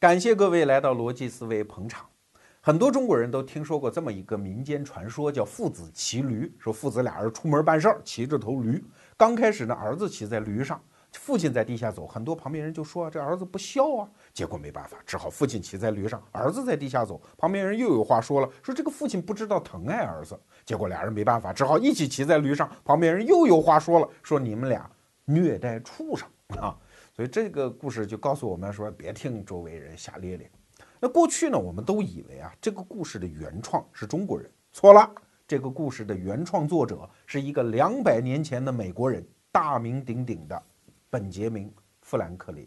感谢各位来到逻辑思维捧场。很多中国人都听说过这么一个民间传说，叫父子骑驴。说父子俩人出门办事儿，骑着头驴。刚开始呢，儿子骑在驴上，父亲在地下走。很多旁边人就说这儿子不孝啊。结果没办法，只好父亲骑在驴上，儿子在地下走。旁边人又有话说了，说这个父亲不知道疼爱儿子。结果俩人没办法，只好一起骑在驴上。旁边人又有话说了，说你们俩虐待畜生啊。所以这个故事就告诉我们说，别听周围人瞎咧咧。那过去呢，我们都以为啊，这个故事的原创是中国人，错了。这个故事的原创作者是一个两百年前的美国人，大名鼎鼎的本杰明·富兰克林。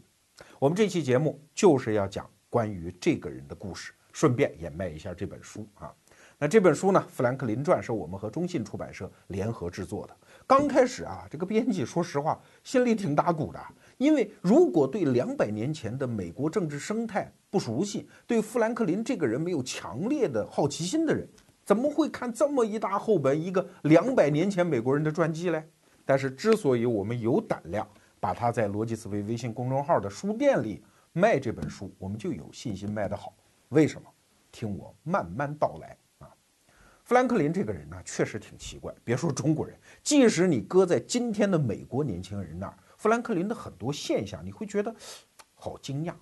我们这期节目就是要讲关于这个人的故事，顺便也卖一下这本书啊。那这本书呢，《富兰克林传》是我们和中信出版社联合制作的。刚开始啊，这个编辑说实话心里挺打鼓的。因为如果对两百年前的美国政治生态不熟悉，对富兰克林这个人没有强烈的好奇心的人，怎么会看这么一大厚本一个两百年前美国人的传记嘞？但是之所以我们有胆量把它在逻辑思维微信公众号的书店里卖这本书，我们就有信心卖得好。为什么？听我慢慢道来啊。富兰克林这个人呢，确实挺奇怪。别说中国人，即使你搁在今天的美国年轻人那儿。富兰克林的很多现象，你会觉得好惊讶。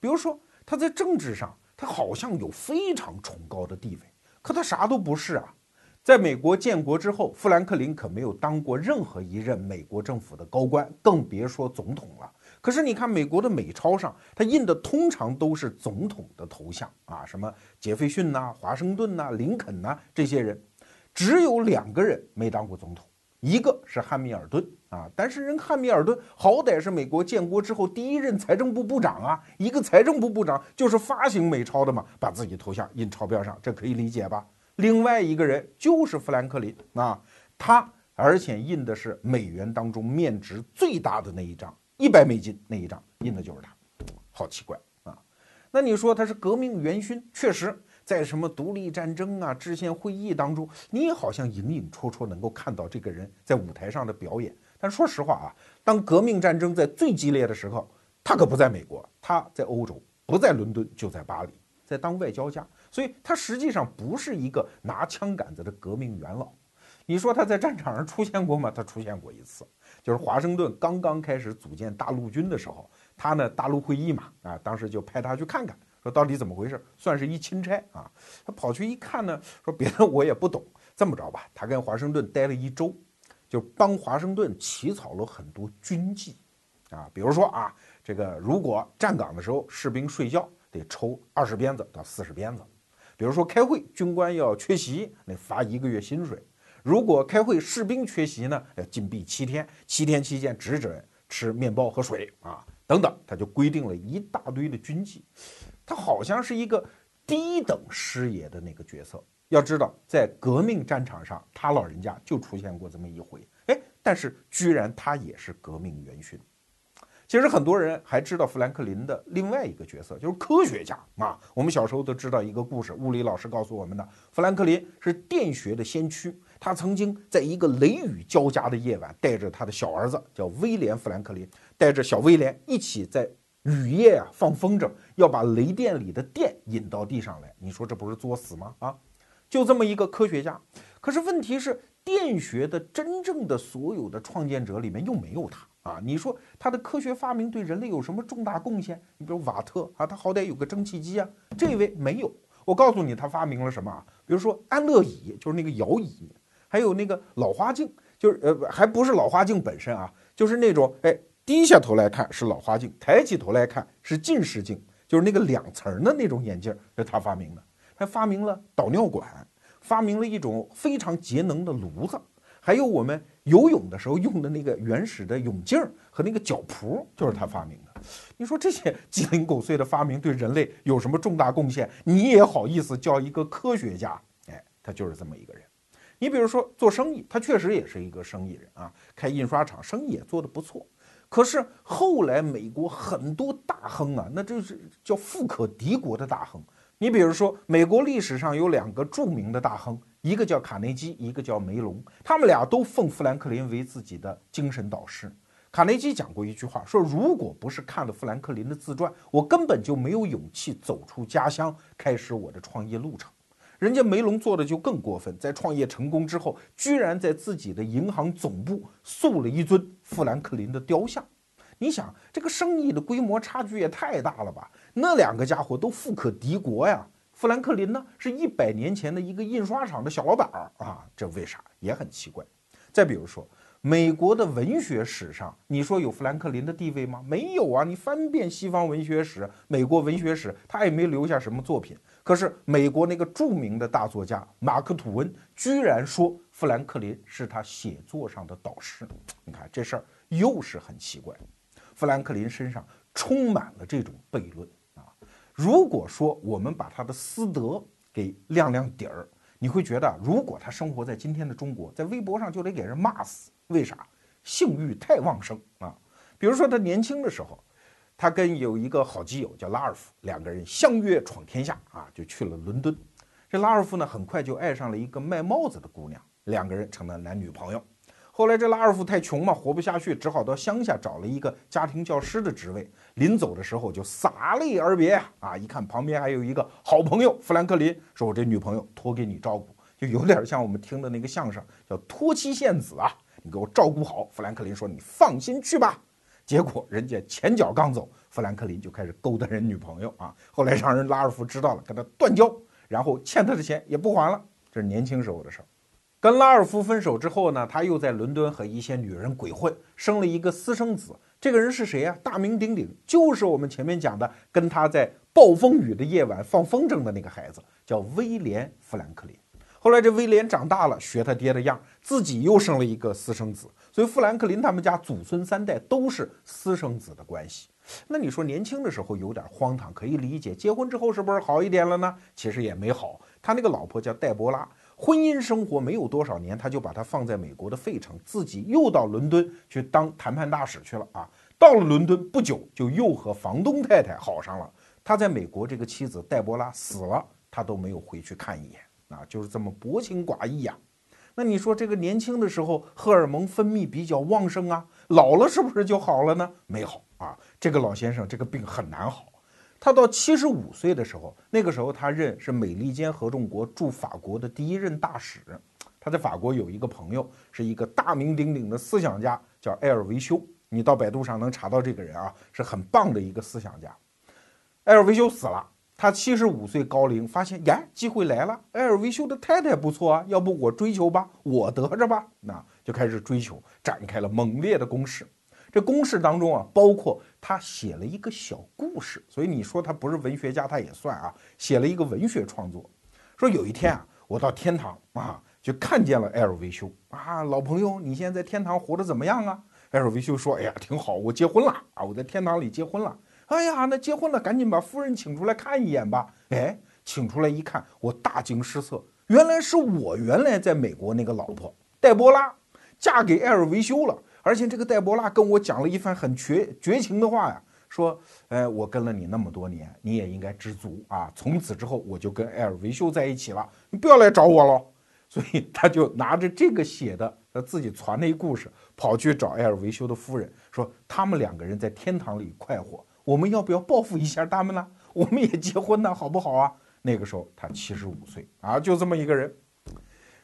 比如说，他在政治上，他好像有非常崇高的地位，可他啥都不是啊。在美国建国之后，富兰克林可没有当过任何一任美国政府的高官，更别说总统了。可是你看，美国的美钞上，他印的通常都是总统的头像啊，什么杰斐逊呐、华盛顿呐、林肯呐这些人，只有两个人没当过总统。一个是汉密尔顿啊，但是人汉密尔顿好歹是美国建国之后第一任财政部部长啊，一个财政部部长就是发行美钞的嘛，把自己头像印钞票上，这可以理解吧？另外一个人就是富兰克林啊，他而且印的是美元当中面值最大的那一张，一百美金那一张印的就是他，好奇怪啊！那你说他是革命元勋，确实。在什么独立战争啊、制宪会议当中，你也好像隐隐绰绰能够看到这个人在舞台上的表演。但说实话啊，当革命战争在最激烈的时候，他可不在美国，他在欧洲，不在伦敦就在巴黎，在当外交家。所以他实际上不是一个拿枪杆子的革命元老。你说他在战场上出现过吗？他出现过一次，就是华盛顿刚刚开始组建大陆军的时候，他呢大陆会议嘛，啊，当时就派他去看看。说到底怎么回事？算是一钦差啊！他跑去一看呢，说别的我也不懂。这么着吧，他跟华盛顿待了一周，就帮华盛顿起草了很多军纪啊。比如说啊，这个如果站岗的时候士兵睡觉得抽二十鞭子到四十鞭子；比如说开会军官要缺席，那罚一个月薪水；如果开会士兵缺席呢，要禁闭七天，七天期间只准吃面包和水啊，等等，他就规定了一大堆的军纪。他好像是一个低等师爷的那个角色。要知道，在革命战场上，他老人家就出现过这么一回。哎，但是居然他也是革命元勋。其实很多人还知道富兰克林的另外一个角色，就是科学家啊。我们小时候都知道一个故事，物理老师告诉我们的：富兰克林是电学的先驱。他曾经在一个雷雨交加的夜晚，带着他的小儿子叫威廉·富兰克林，带着小威廉一起在。雨夜啊，放风筝要把雷电里的电引到地上来，你说这不是作死吗？啊，就这么一个科学家，可是问题是电学的真正的所有的创建者里面又没有他啊。你说他的科学发明对人类有什么重大贡献？你比如瓦特啊，他好歹有个蒸汽机啊，这位没有。我告诉你，他发明了什么啊？比如说安乐椅，就是那个摇椅，还有那个老花镜，就是呃，还不是老花镜本身啊，就是那种哎。低下头来看是老花镜，抬起头来看是近视镜，就是那个两层的那种眼镜，是他发明的。还发明了导尿管，发明了一种非常节能的炉子，还有我们游泳的时候用的那个原始的泳镜和那个脚蹼，就是他发明的。你说这些 鸡零狗碎的发明对人类有什么重大贡献？你也好意思叫一个科学家？哎，他就是这么一个人。你比如说做生意，他确实也是一个生意人啊，开印刷厂，生意也做得不错。可是后来，美国很多大亨啊，那就是叫富可敌国的大亨。你比如说，美国历史上有两个著名的大亨，一个叫卡内基，一个叫梅隆，他们俩都奉富兰克林为自己的精神导师。卡内基讲过一句话，说如果不是看了富兰克林的自传，我根本就没有勇气走出家乡，开始我的创业路程。人家梅隆做的就更过分，在创业成功之后，居然在自己的银行总部塑了一尊富兰克林的雕像。你想，这个生意的规模差距也太大了吧？那两个家伙都富可敌国呀。富兰克林呢，是一百年前的一个印刷厂的小老板儿啊，这为啥也很奇怪？再比如说。美国的文学史上，你说有富兰克林的地位吗？没有啊！你翻遍西方文学史、美国文学史，他也没留下什么作品。可是美国那个著名的大作家马克吐温居然说富兰克林是他写作上的导师。你看这事儿又是很奇怪。富兰克林身上充满了这种悖论！如果说我们把他的私德给亮亮底儿，你会觉得，如果他生活在今天的中国，在微博上就得给人骂死。为啥？性欲太旺盛啊！比如说他年轻的时候，他跟有一个好基友叫拉尔夫，两个人相约闯天下啊，就去了伦敦。这拉尔夫呢，很快就爱上了一个卖帽子的姑娘，两个人成了男女朋友。后来这拉尔夫太穷嘛，活不下去，只好到乡下找了一个家庭教师的职位。临走的时候就洒泪而别啊！一看旁边还有一个好朋友富兰克林，说我这女朋友托给你照顾，就有点像我们听的那个相声叫托妻献子啊。你给我照顾好，富兰克林说：“你放心去吧。”结果人家前脚刚走，富兰克林就开始勾搭人女朋友啊。后来让人拉尔夫知道了，跟他断交，然后欠他的钱也不还了。这是年轻时候的事儿。跟拉尔夫分手之后呢，他又在伦敦和一些女人鬼混，生了一个私生子。这个人是谁呀？大名鼎鼎，就是我们前面讲的，跟他在暴风雨的夜晚放风筝的那个孩子，叫威廉·富兰克林。后来这威廉长大了，学他爹的样，自己又生了一个私生子，所以富兰克林他们家祖孙三代都是私生子的关系。那你说年轻的时候有点荒唐，可以理解。结婚之后是不是好一点了呢？其实也没好。他那个老婆叫黛博拉，婚姻生活没有多少年，他就把他放在美国的费城，自己又到伦敦去当谈判大使去了啊。到了伦敦不久，就又和房东太太好上了。他在美国这个妻子黛博拉死了，他都没有回去看一眼。啊，就是这么薄情寡义呀。那你说这个年轻的时候荷尔蒙分泌比较旺盛啊，老了是不是就好了呢？没好啊，这个老先生这个病很难好。他到七十五岁的时候，那个时候他任是美利坚合众国驻法国的第一任大使。他在法国有一个朋友，是一个大名鼎鼎的思想家，叫埃尔维修。你到百度上能查到这个人啊，是很棒的一个思想家。埃尔维修死了。他七十五岁高龄，发现呀，机会来了，埃尔维修的太太不错啊，要不我追求吧，我得着吧，那就开始追求，展开了猛烈的攻势。这公式当中啊，包括他写了一个小故事，所以你说他不是文学家，他也算啊，写了一个文学创作。说有一天啊，我到天堂啊，就看见了埃尔维修啊，老朋友，你现在在天堂活得怎么样啊？埃尔维修说，哎呀，挺好，我结婚了啊，我在天堂里结婚了。哎呀，那结婚了，赶紧把夫人请出来看一眼吧。哎，请出来一看，我大惊失色，原来是我原来在美国那个老婆黛波拉，嫁给埃尔维修了。而且这个黛波拉跟我讲了一番很绝绝情的话呀，说，哎，我跟了你那么多年，你也应该知足啊。从此之后，我就跟艾尔维修在一起了，你不要来找我了。所以他就拿着这个写的，他自己传的一故事，跑去找艾尔维修的夫人，说他们两个人在天堂里快活。我们要不要报复一下他们呢？我们也结婚呢，好不好啊？那个时候他七十五岁啊，就这么一个人。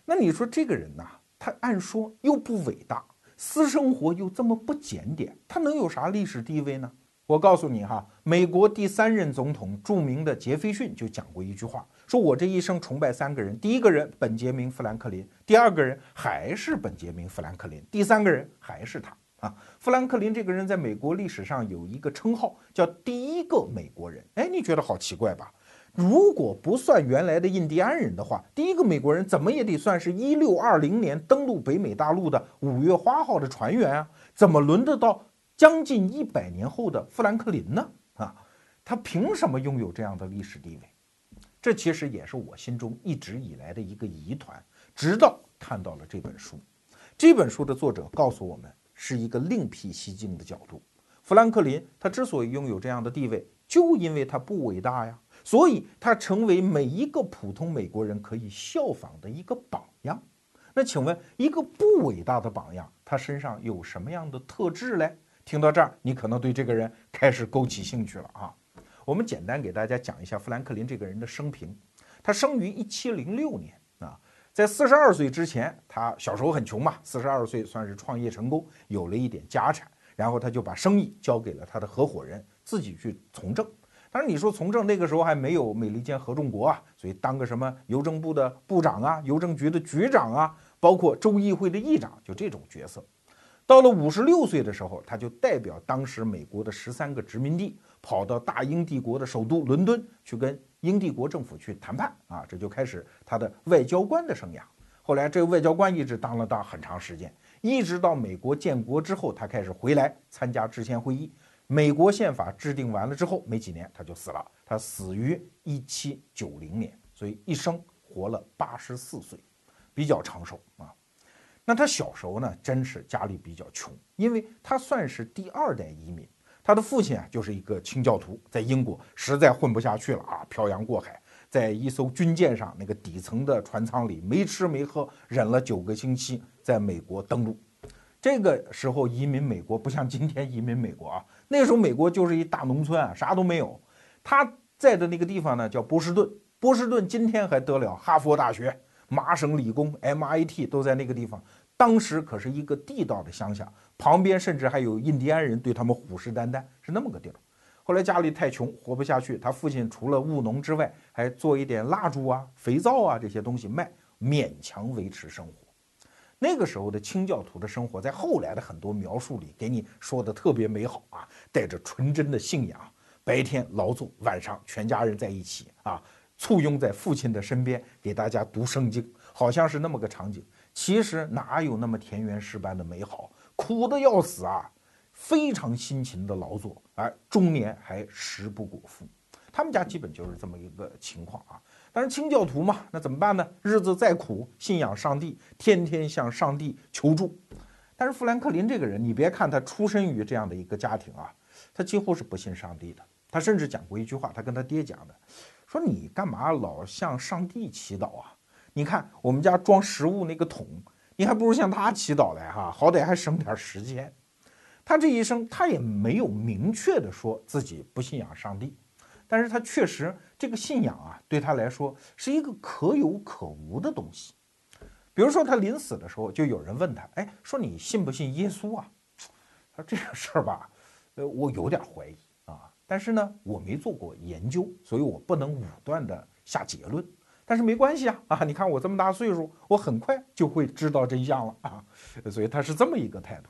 那你说这个人呐，他按说又不伟大，私生活又这么不检点，他能有啥历史地位呢？我告诉你哈，美国第三任总统著名的杰斐逊就讲过一句话，说我这一生崇拜三个人，第一个人本杰明·富兰克林，第二个人还是本杰明·富兰克林，第三个人还是他。啊，富兰克林这个人在美国历史上有一个称号，叫第一个美国人。哎，你觉得好奇怪吧？如果不算原来的印第安人的话，第一个美国人怎么也得算是一六二零年登陆北美大陆的五月花号的船员啊？怎么轮得到将近一百年后的富兰克林呢？啊，他凭什么拥有这样的历史地位？这其实也是我心中一直以来的一个疑团，直到看到了这本书。这本书的作者告诉我们。是一个另辟蹊径的角度。富兰克林他之所以拥有这样的地位，就因为他不伟大呀，所以他成为每一个普通美国人可以效仿的一个榜样。那请问，一个不伟大的榜样，他身上有什么样的特质嘞？听到这儿，你可能对这个人开始勾起兴趣了啊。我们简单给大家讲一下富兰克林这个人的生平。他生于一七零六年啊，在四十二岁之前，他小时候很穷嘛，四十二岁算是创业成功，有了一点家产，然后他就把生意交给了他的合伙人，自己去从政。当然，你说从政那个时候还没有美利坚合众国啊，所以当个什么邮政部的部长啊，邮政局的局长啊，包括州议会的议长，就这种角色。到了五十六岁的时候，他就代表当时美国的十三个殖民地，跑到大英帝国的首都伦敦去跟英帝国政府去谈判啊，这就开始他的外交官的生涯。后来这个外交官一直当了当很长时间，一直到美国建国之后，他开始回来参加制宪会议。美国宪法制定完了之后，没几年他就死了，他死于一七九零年，所以一生活了八十四岁，比较长寿啊。那他小时候呢，真是家里比较穷，因为他算是第二代移民。他的父亲啊，就是一个清教徒，在英国实在混不下去了啊，漂洋过海，在一艘军舰上那个底层的船舱里没吃没喝，忍了九个星期，在美国登陆。这个时候移民美国不像今天移民美国啊，那时候美国就是一大农村啊，啥都没有。他在的那个地方呢，叫波士顿。波士顿今天还得了，哈佛大学。麻省理工 MIT 都在那个地方，当时可是一个地道的乡下，旁边甚至还有印第安人对他们虎视眈眈，是那么个地儿。后来家里太穷，活不下去，他父亲除了务农之外，还做一点蜡烛啊、肥皂啊这些东西卖，勉强维持生活。那个时候的清教徒的生活，在后来的很多描述里给你说的特别美好啊，带着纯真的信仰，白天劳作，晚上全家人在一起啊。簇拥在父亲的身边，给大家读圣经，好像是那么个场景。其实哪有那么田园诗般的美好？苦的要死啊！非常辛勤的劳作，而中年还食不果腹。他们家基本就是这么一个情况啊。但是清教徒嘛，那怎么办呢？日子再苦，信仰上帝，天天向上帝求助。但是富兰克林这个人，你别看他出身于这样的一个家庭啊，他几乎是不信上帝的。他甚至讲过一句话，他跟他爹讲的。说你干嘛老向上帝祈祷啊？你看我们家装食物那个桶，你还不如向他祈祷来哈，好歹还省点时间。他这一生他也没有明确的说自己不信仰上帝，但是他确实这个信仰啊，对他来说是一个可有可无的东西。比如说他临死的时候，就有人问他，哎，说你信不信耶稣啊？他说这个事儿吧，呃，我有点怀疑啊。但是呢，我没做过研究，所以我不能武断的下结论。但是没关系啊，啊，你看我这么大岁数，我很快就会知道真相了啊。所以他是这么一个态度。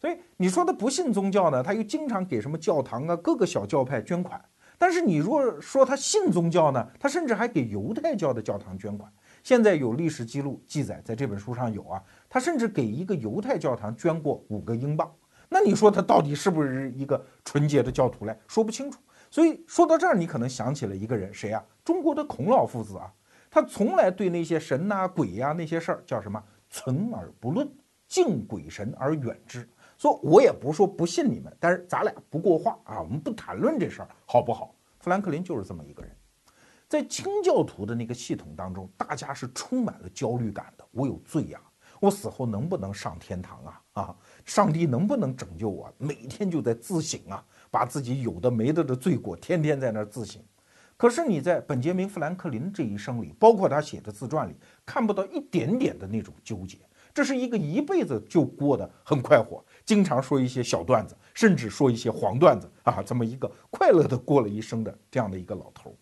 所以你说他不信宗教呢，他又经常给什么教堂啊、各个小教派捐款。但是你若说他信宗教呢，他甚至还给犹太教的教堂捐款。现在有历史记录记载，在这本书上有啊，他甚至给一个犹太教堂捐过五个英镑。那你说他到底是不是一个纯洁的教徒嘞？说不清楚。所以说到这儿，你可能想起了一个人，谁啊？中国的孔老夫子啊。他从来对那些神呐、鬼呀那些事儿叫什么？存而不论，敬鬼神而远之。说我也不是说不信你们，但是咱俩不过话啊，我们不谈论这事儿，好不好？富兰克林就是这么一个人。在清教徒的那个系统当中，大家是充满了焦虑感的。我有罪呀。我死后能不能上天堂啊？啊，上帝能不能拯救我？每天就在自省啊，把自己有的没的的罪过天天在那儿自省。可是你在本杰明·富兰克林这一生里，包括他写的自传里，看不到一点点的那种纠结。这是一个一辈子就过得很快活，经常说一些小段子，甚至说一些黄段子啊，这么一个快乐的过了一生的这样的一个老头。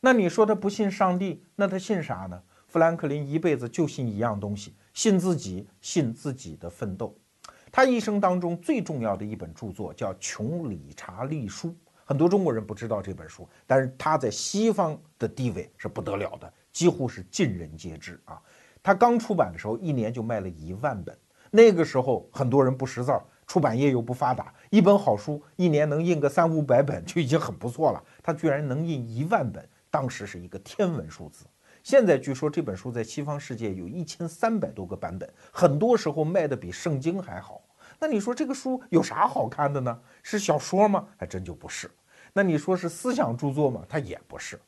那你说他不信上帝，那他信啥呢？富兰克林一辈子就信一样东西。信自己，信自己的奋斗。他一生当中最重要的一本著作叫《穷理查历书》，很多中国人不知道这本书，但是他在西方的地位是不得了的，几乎是尽人皆知啊。他刚出版的时候，一年就卖了一万本。那个时候很多人不识字儿，出版业又不发达，一本好书一年能印个三五百本就已经很不错了。他居然能印一万本，当时是一个天文数字。现在据说这本书在西方世界有一千三百多个版本，很多时候卖的比圣经还好。那你说这个书有啥好看的呢？是小说吗？还真就不是。那你说是思想著作吗？它也不是。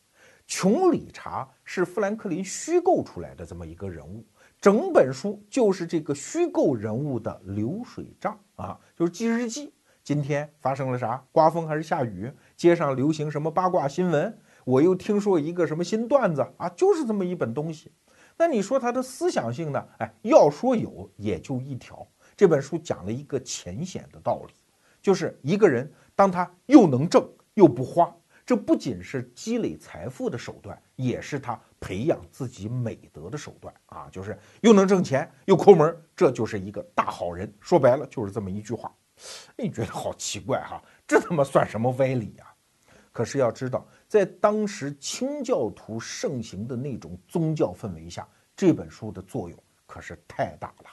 穷理查是富兰克林虚构出来的这么一个人物，整本书就是这个虚构人物的流水账啊，就是记日记，今天发生了啥？刮风还是下雨？街上流行什么八卦新闻？我又听说一个什么新段子啊？就是这么一本东西。那你说它的思想性呢？哎，要说有，也就一条。这本书讲了一个浅显的道理，就是一个人当他又能挣又不花，这不仅是积累财富的手段，也是他培养自己美德的手段啊！就是又能挣钱又抠门，这就是一个大好人。说白了就是这么一句话。你觉得好奇怪哈？这他妈算什么歪理呀？可是要知道，在当时清教徒盛行的那种宗教氛围下，这本书的作用可是太大了。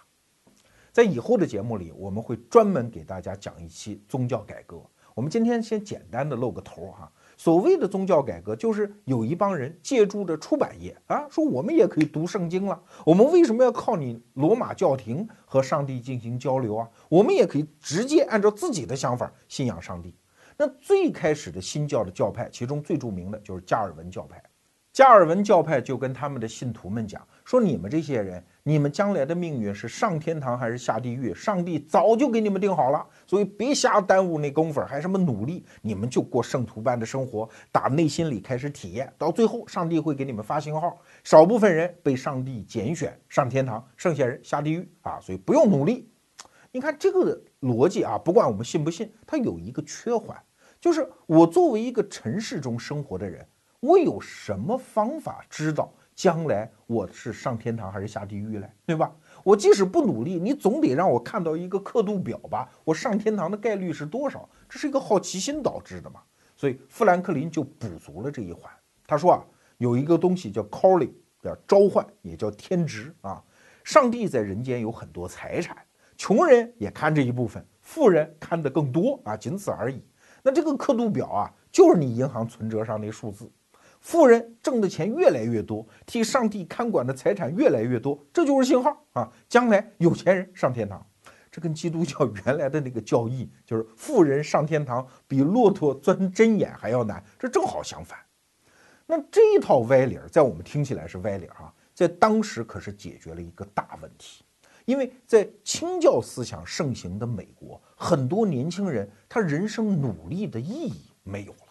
在以后的节目里，我们会专门给大家讲一期宗教改革。我们今天先简单的露个头哈。所谓的宗教改革，就是有一帮人借助着出版业啊，说我们也可以读圣经了。我们为什么要靠你罗马教廷和上帝进行交流啊？我们也可以直接按照自己的想法信仰上帝。那最开始的新教的教派，其中最著名的就是加尔文教派。加尔文教派就跟他们的信徒们讲说：“你们这些人。”你们将来的命运是上天堂还是下地狱？上帝早就给你们定好了，所以别瞎耽误那功夫，还什么努力？你们就过圣徒般的生活，打内心里开始体验，到最后上帝会给你们发信号，少部分人被上帝拣选上天堂，剩下人下地狱啊！所以不用努力。你看这个逻辑啊，不管我们信不信，它有一个缺环，就是我作为一个城市中生活的人，我有什么方法知道？将来我是上天堂还是下地狱嘞？对吧？我即使不努力，你总得让我看到一个刻度表吧？我上天堂的概率是多少？这是一个好奇心导致的嘛？所以富兰克林就补足了这一环。他说啊，有一个东西叫 calling，叫召唤，也叫天职啊。上帝在人间有很多财产，穷人也看这一部分，富人看得更多啊，仅此而已。那这个刻度表啊，就是你银行存折上那数字。富人挣的钱越来越多，替上帝看管的财产越来越多，这就是信号啊！将来有钱人上天堂，这跟基督教 原来的那个教义，就是富人上天堂比骆驼钻针眼还要难，这正好相反。那这一套歪理儿，在我们听起来是歪理儿哈，在当时可是解决了一个大问题，因为在清教思想盛行的美国，很多年轻人他人生努力的意义没有了。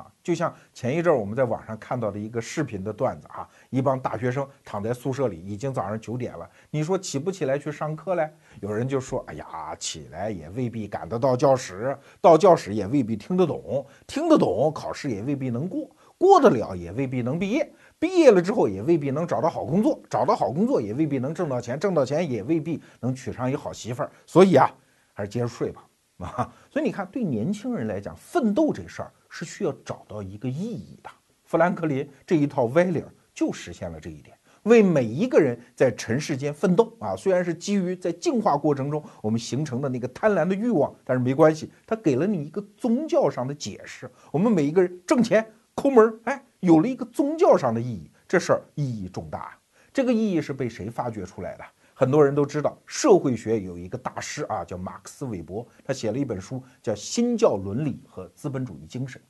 啊，就像前一阵儿我们在网上看到的一个视频的段子啊，一帮大学生躺在宿舍里，已经早上九点了，你说起不起来去上课嘞？有人就说，哎呀，起来也未必赶得到教室，到教室也未必听得懂，听得懂考试也未必能过，过得了也未必能毕业，毕业了之后也未必能找到好工作，找到好工作也未必能挣到钱，挣到钱也未必能娶上一好媳妇儿，所以啊，还是接着睡吧。啊，所以你看，对年轻人来讲，奋斗这事儿。是需要找到一个意义的。富兰克林这一套歪理儿就实现了这一点，为每一个人在尘世间奋斗啊，虽然是基于在进化过程中我们形成的那个贪婪的欲望，但是没关系，他给了你一个宗教上的解释。我们每一个人挣钱抠门，哎，有了一个宗教上的意义，这事儿意义重大。这个意义是被谁发掘出来的？很多人都知道，社会学有一个大师啊，叫马克思韦伯，他写了一本书叫《新教伦理和资本主义精神》。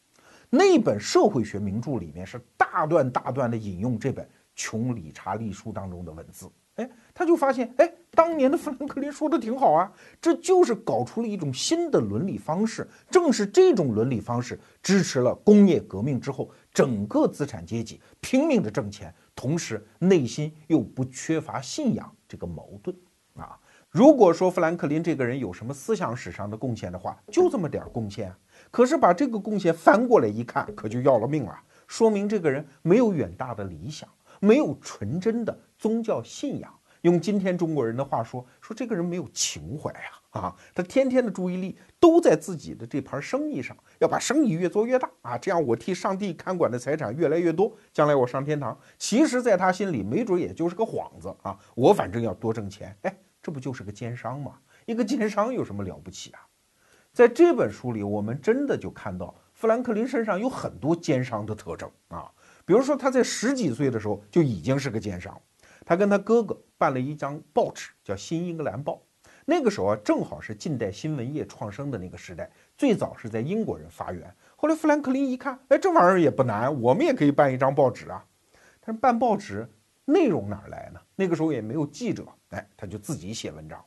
那本社会学名著里面是大段大段的引用这本《穷理查利书》当中的文字，哎，他就发现，哎，当年的富兰克林说的挺好啊，这就是搞出了一种新的伦理方式。正是这种伦理方式支持了工业革命之后整个资产阶级拼命的挣钱，同时内心又不缺乏信仰这个矛盾啊。如果说富兰克林这个人有什么思想史上的贡献的话，就这么点贡献。可是把这个贡献翻过来一看，可就要了命了。说明这个人没有远大的理想，没有纯真的宗教信仰。用今天中国人的话说，说这个人没有情怀呀！啊，他天天的注意力都在自己的这盘生意上，要把生意越做越大啊！这样我替上帝看管的财产越来越多，将来我上天堂。其实，在他心里，没准也就是个幌子啊！我反正要多挣钱，哎，这不就是个奸商吗？一个奸商有什么了不起啊？在这本书里，我们真的就看到富兰克林身上有很多奸商的特征啊。比如说，他在十几岁的时候就已经是个奸商。他跟他哥哥办了一张报纸，叫《新英格兰报》。那个时候啊，正好是近代新闻业创生的那个时代，最早是在英国人发源。后来富兰克林一看，哎，这玩意儿也不难，我们也可以办一张报纸啊。但是办报纸内容哪来呢？那个时候也没有记者，哎，他就自己写文章。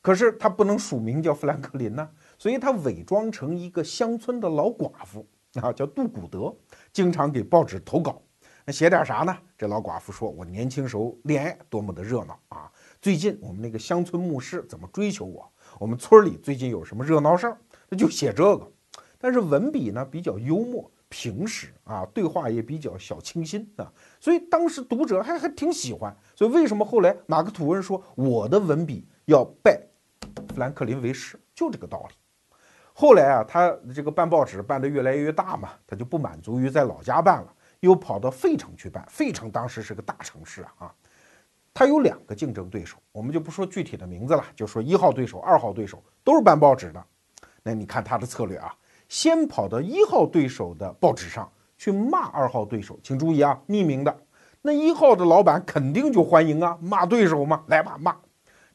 可是他不能署名叫富兰克林呢。所以他伪装成一个乡村的老寡妇啊，叫杜古德，经常给报纸投稿。那写点啥呢？这老寡妇说：“我年轻时候恋爱多么的热闹啊！最近我们那个乡村牧师怎么追求我？我们村里最近有什么热闹事儿？那就写这个。但是文笔呢比较幽默平实啊，对话也比较小清新啊，所以当时读者还还挺喜欢。所以为什么后来马克吐温说我的文笔要拜富兰克林为师，就这个道理。后来啊，他这个办报纸办得越来越大嘛，他就不满足于在老家办了。”又跑到费城去办，费城当时是个大城市啊他有两个竞争对手，我们就不说具体的名字了，就说一号对手、二号对手都是办报纸的。那你看他的策略啊，先跑到一号对手的报纸上去骂二号对手，请注意啊，匿名的。那一号的老板肯定就欢迎啊，骂对手嘛，来吧骂。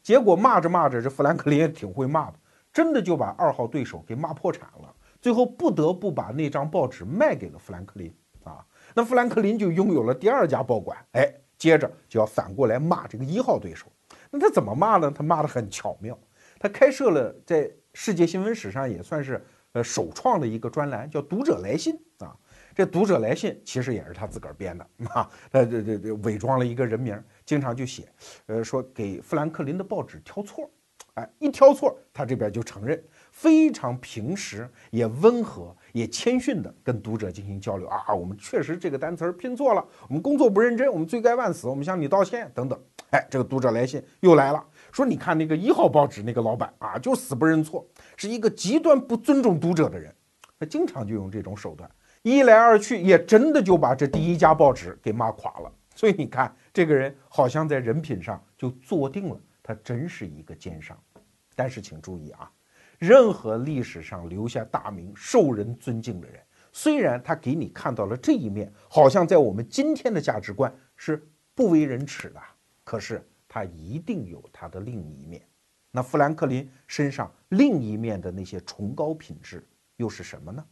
结果骂着骂着，这富兰克林也挺会骂的，真的就把二号对手给骂破产了，最后不得不把那张报纸卖给了富兰克林啊。那富兰克林就拥有了第二家报馆，哎，接着就要反过来骂这个一号对手。那他怎么骂呢？他骂得很巧妙。他开设了在世界新闻史上也算是呃首创的一个专栏，叫“读者来信”啊。这“读者来信”其实也是他自个儿编的啊，他这这这伪装了一个人名，经常就写，呃，说给富兰克林的报纸挑错，哎，一挑错，他这边就承认。非常平实，也温和，也谦逊的跟读者进行交流啊！我们确实这个单词拼错了，我们工作不认真，我们罪该万死，我们向你道歉等等。哎，这个读者来信又来了，说你看那个一号报纸那个老板啊，就死不认错，是一个极端不尊重读者的人。他经常就用这种手段，一来二去也真的就把这第一家报纸给骂垮了。所以你看，这个人好像在人品上就坐定了，他真是一个奸商。但是请注意啊。任何历史上留下大名、受人尊敬的人，虽然他给你看到了这一面，好像在我们今天的价值观是不为人耻的，可是他一定有他的另一面。那富兰克林身上另一面的那些崇高品质又是什么呢？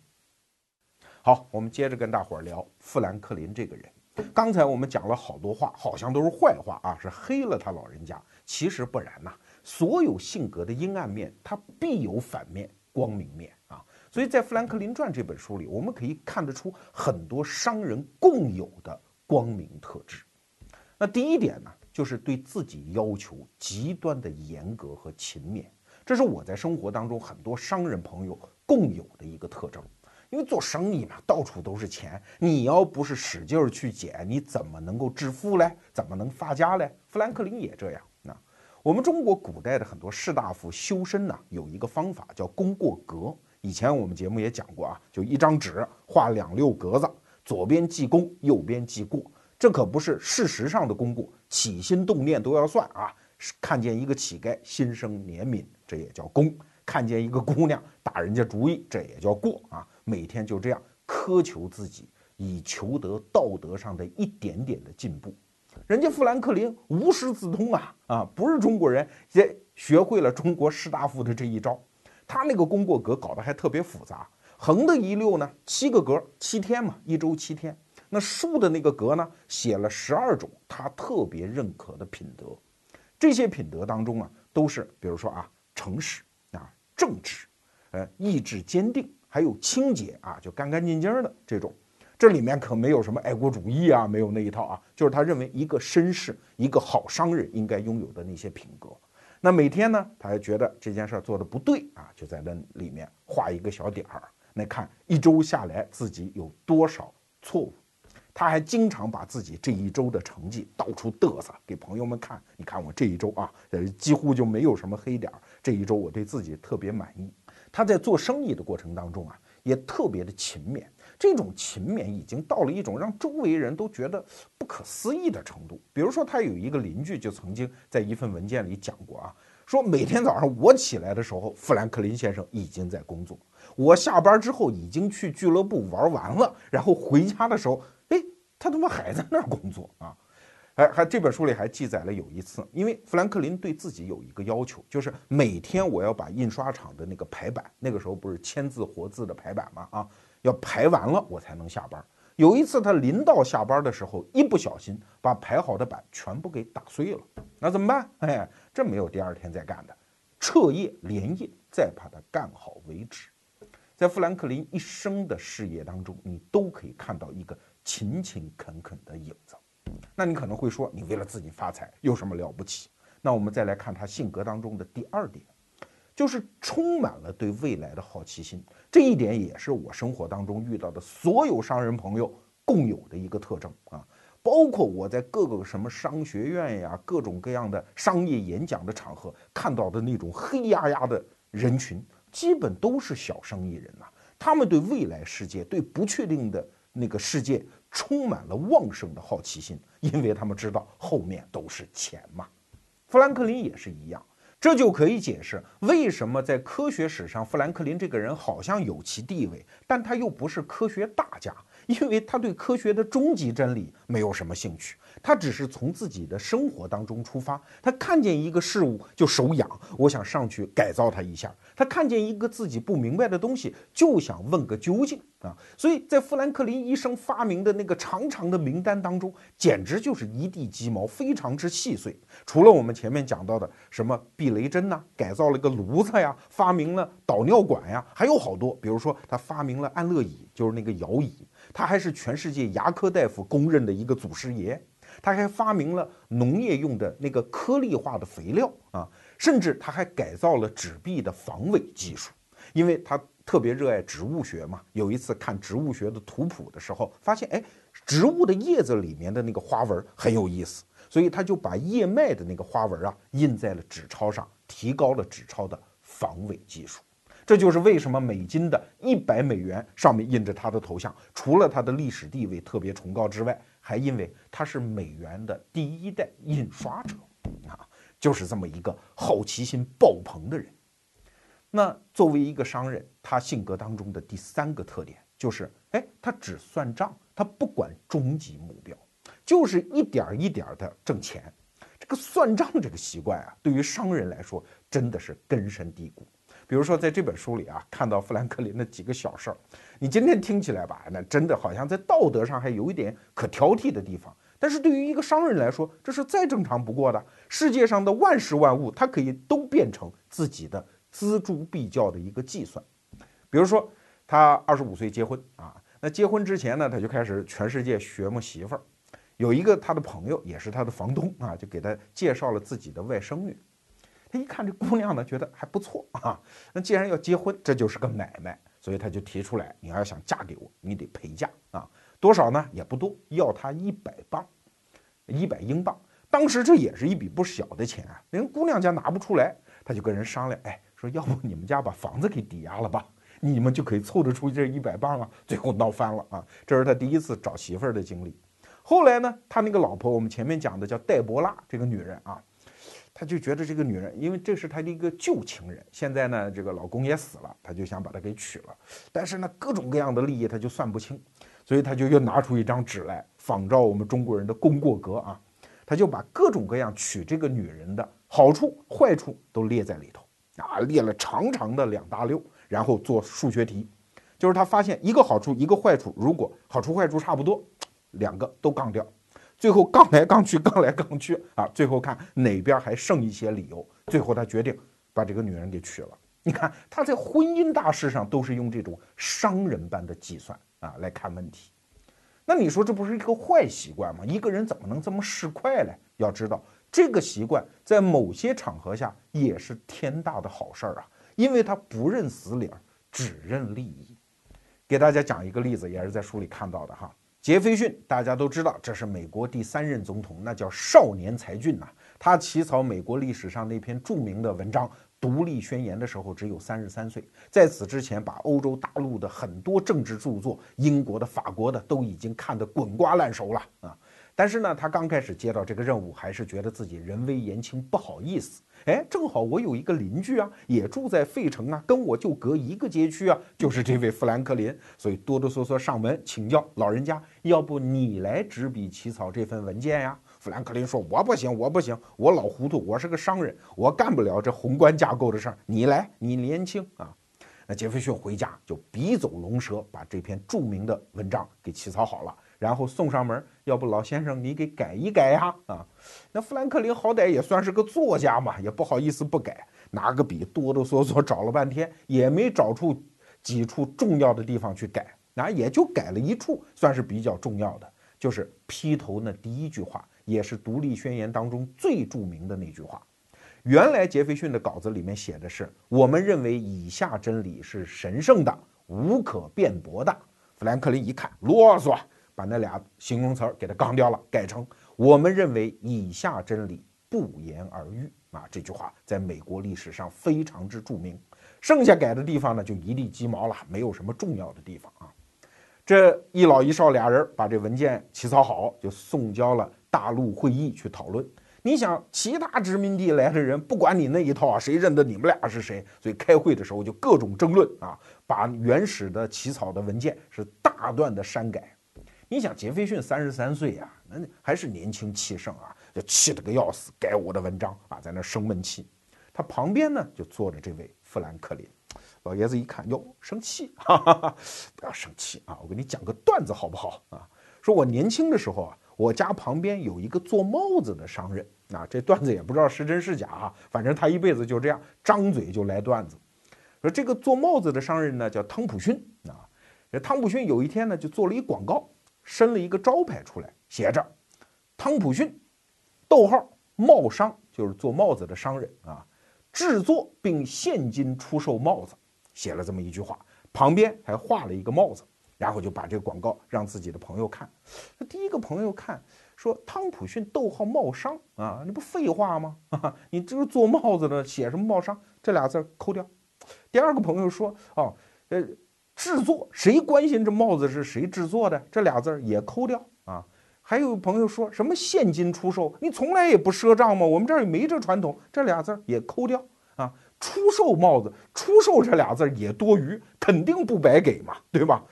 好，我们接着跟大伙儿聊富兰克林这个人。刚才我们讲了好多话，好像都是坏话啊，是黑了他老人家。其实不然呐。所有性格的阴暗面，它必有反面、光明面啊！所以在《富兰克林传》这本书里，我们可以看得出很多商人共有的光明特质。那第一点呢，就是对自己要求极端的严格和勤勉，这是我在生活当中很多商人朋友共有的一个特征。因为做生意嘛，到处都是钱，你要不是使劲儿去捡，你怎么能够致富嘞？怎么能发家嘞？富兰克林也这样。我们中国古代的很多士大夫修身呢，有一个方法叫功过格。以前我们节目也讲过啊，就一张纸画两溜格子，左边记功，右边记过。这可不是事实上的功过，起心动念都要算啊。看见一个乞丐心生怜悯，这也叫功；看见一个姑娘打人家主意，这也叫过啊。每天就这样苛求自己，以求得道德上的一点点的进步。人家富兰克林无师自通啊啊，不是中国人也学会了中国士大夫的这一招。他那个功过格搞得还特别复杂，横的一溜呢七个格，七天嘛，一周七天。那竖的那个格呢，写了十二种他特别认可的品德。这些品德当中啊，都是比如说啊，诚实啊，正直，呃，意志坚定，还有清洁啊，就干干净净的这种。这里面可没有什么爱国主义啊，没有那一套啊，就是他认为一个绅士、一个好商人应该拥有的那些品格。那每天呢，他还觉得这件事做的不对啊，就在那里面画一个小点儿，那看一周下来自己有多少错误。他还经常把自己这一周的成绩到处嘚瑟给朋友们看，你看我这一周啊，呃，几乎就没有什么黑点儿。这一周我对自己特别满意。他在做生意的过程当中啊，也特别的勤勉。这种勤勉已经到了一种让周围人都觉得不可思议的程度。比如说，他有一个邻居就曾经在一份文件里讲过啊，说每天早上我起来的时候，富兰克林先生已经在工作；我下班之后已经去俱乐部玩完了，然后回家的时候，哎，他他妈还在那儿工作啊！哎，还这本书里还记载了有一次，因为富兰克林对自己有一个要求，就是每天我要把印刷厂的那个排版，那个时候不是签字活字的排版吗？啊。要排完了，我才能下班。有一次，他临到下班的时候，一不小心把排好的板全部给打碎了。那怎么办？哎，这没有第二天再干的，彻夜连夜再把它干好为止。在富兰克林一生的事业当中，你都可以看到一个勤勤恳恳的影子。那你可能会说，你为了自己发财有什么了不起？那我们再来看他性格当中的第二点，就是充满了对未来的好奇心。这一点也是我生活当中遇到的所有商人朋友共有的一个特征啊。包括我在各个什么商学院呀、各种各样的商业演讲的场合看到的那种黑压压的人群，基本都是小生意人呐。他们对未来世界、对不确定的那个世界充满了旺盛的好奇心，因为他们知道后面都是钱嘛。富兰克林也是一样，这就可以解释为什么在科学史上，富兰克林这个人好像有其地位，但他又不是科学大家。因为他对科学的终极真理没有什么兴趣，他只是从自己的生活当中出发。他看见一个事物就手痒，我想上去改造它一下；他看见一个自己不明白的东西，就想问个究竟啊！所以在富兰克林医生发明的那个长长的名单当中，简直就是一地鸡毛，非常之细碎。除了我们前面讲到的什么避雷针呐，改造了个炉子呀，发明了导尿管呀，还有好多，比如说他发明了安乐椅，就是那个摇椅。他还是全世界牙科大夫公认的一个祖师爷，他还发明了农业用的那个颗粒化的肥料啊，甚至他还改造了纸币的防伪技术，因为他特别热爱植物学嘛。有一次看植物学的图谱的时候，发现哎，植物的叶子里面的那个花纹很有意思，所以他就把叶脉的那个花纹啊印在了纸钞上，提高了纸钞的防伪技术。这就是为什么美金的一百美元上面印着他的头像，除了他的历史地位特别崇高之外，还因为他是美元的第一代印刷者啊，就是这么一个好奇心爆棚的人。那作为一个商人，他性格当中的第三个特点就是，哎，他只算账，他不管终极目标，就是一点一点的挣钱。这个算账这个习惯啊，对于商人来说真的是根深蒂固。比如说，在这本书里啊，看到富兰克林的几个小事儿，你今天听起来吧，那真的好像在道德上还有一点可挑剔的地方。但是对于一个商人来说，这是再正常不过的。世界上的万事万物，它可以都变成自己的锱铢必较的一个计算。比如说，他二十五岁结婚啊，那结婚之前呢，他就开始全世界学摸媳妇儿。有一个他的朋友，也是他的房东啊，就给他介绍了自己的外甥女。他一看这姑娘呢，觉得还不错啊。那既然要结婚，这就是个买卖，所以他就提出来：你要想嫁给我，你得陪嫁啊。多少呢？也不多，要他一百磅，一百英镑。当时这也是一笔不小的钱啊。人姑娘家拿不出来，他就跟人商量：哎，说要不你们家把房子给抵押了吧，你们就可以凑得出这一百磅啊。最后闹翻了啊。这是他第一次找媳妇儿的经历。后来呢，他那个老婆，我们前面讲的叫戴博拉这个女人啊。他就觉得这个女人，因为这是他的一个旧情人，现在呢，这个老公也死了，他就想把她给娶了。但是呢，各种各样的利益他就算不清，所以他就又拿出一张纸来，仿照我们中国人的功过格啊，他就把各种各样娶这个女人的好处、坏处都列在里头啊，列了长长的两大溜，然后做数学题，就是他发现一个好处、一个坏处，如果好处坏处差不多，两个都杠掉。最后杠来杠去，杠来杠去啊！最后看哪边还剩一些理由，最后他决定把这个女人给娶了。你看他在婚姻大事上都是用这种商人般的计算啊来看问题。那你说这不是一个坏习惯吗？一个人怎么能这么市侩呢？要知道这个习惯在某些场合下也是天大的好事儿啊，因为他不认死理儿，只认利益。给大家讲一个例子，也是在书里看到的哈。杰斐逊，大家都知道，这是美国第三任总统，那叫少年才俊呐。他起草美国历史上那篇著名的文章《独立宣言》的时候，只有三十三岁。在此之前，把欧洲大陆的很多政治著作，英国的、法国的，都已经看得滚瓜烂熟了啊。但是呢，他刚开始接到这个任务，还是觉得自己人微言轻，不好意思。哎，正好我有一个邻居啊，也住在费城啊，跟我就隔一个街区啊，就是这位富兰克林，所以哆哆嗦嗦上门请教老人家，要不你来执笔起草这份文件呀？富兰克林说：“我不行，我不行，我老糊涂，我是个商人，我干不了这宏观架构的事儿。你来，你年轻啊。”那杰斐逊回家就笔走龙蛇，把这篇著名的文章给起草好了，然后送上门，要不老先生你给改一改呀？啊，那富兰克林好歹也算是个作家嘛，也不好意思不改，拿个笔哆哆嗦嗦找了半天，也没找出几处重要的地方去改，那也就改了一处，算是比较重要的，就是劈头那第一句话，也是独立宣言当中最著名的那句话。原来杰斐逊的稿子里面写的是，我们认为以下真理是神圣的，无可辩驳的。富兰克林一看啰嗦，把那俩形容词儿给他杠掉了，改成我们认为以下真理不言而喻啊。这句话在美国历史上非常之著名。剩下改的地方呢，就一地鸡毛了，没有什么重要的地方啊。这一老一少俩人把这文件起草好，就送交了大陆会议去讨论。你想，其他殖民地来的人不管你那一套啊，谁认得你们俩是谁？所以开会的时候就各种争论啊，把原始的起草的文件是大段的删改。你想，杰斐逊三十三岁呀，那还是年轻气盛啊，就气得个要死，改我的文章啊，在那生闷气。他旁边呢就坐着这位富兰克林，老爷子一看哟，生气，哈哈哈，不要生气啊，我给你讲个段子好不好啊？说我年轻的时候啊，我家旁边有一个做帽子的商人。啊，这段子也不知道是真是假啊，反正他一辈子就这样张嘴就来段子。说这个做帽子的商人呢叫汤普逊啊，这汤普逊有一天呢就做了一广告，伸了一个招牌出来，写着“汤普逊，逗号帽商”，就是做帽子的商人啊，制作并现金出售帽子，写了这么一句话，旁边还画了一个帽子，然后就把这个广告让自己的朋友看。第一个朋友看。说汤普逊逗号帽商啊，那不废话吗？你这个做帽子的写什么帽商？这俩字抠掉。第二个朋友说哦，呃，制作谁关心这帽子是谁制作的？这俩字儿也抠掉啊。还有朋友说什么现金出售？你从来也不赊账吗？我们这儿也没这传统。这俩字儿也抠掉啊。出售帽子，出售这俩字儿也多余，肯定不白给嘛，对吧？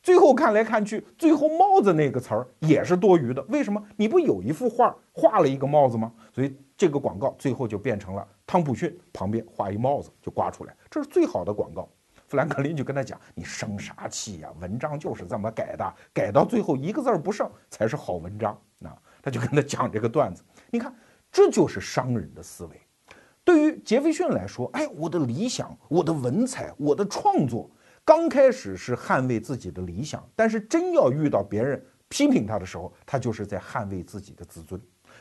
最后看来看去，最后帽子那个词儿也是多余的。为什么？你不有一幅画画了一个帽子吗？所以这个广告最后就变成了汤普逊旁边画一帽子就挂出来，这是最好的广告。富兰克林就跟他讲：“你生啥气呀？文章就是这么改的，改到最后一个字儿不剩才是好文章。”啊，他就跟他讲这个段子。你看，这就是商人的思维。对于杰斐逊来说，哎，我的理想，我的文采，我的创作。刚开始是捍卫自己的理想，但是真要遇到别人批评他的时候，他就是在捍卫自己的自尊。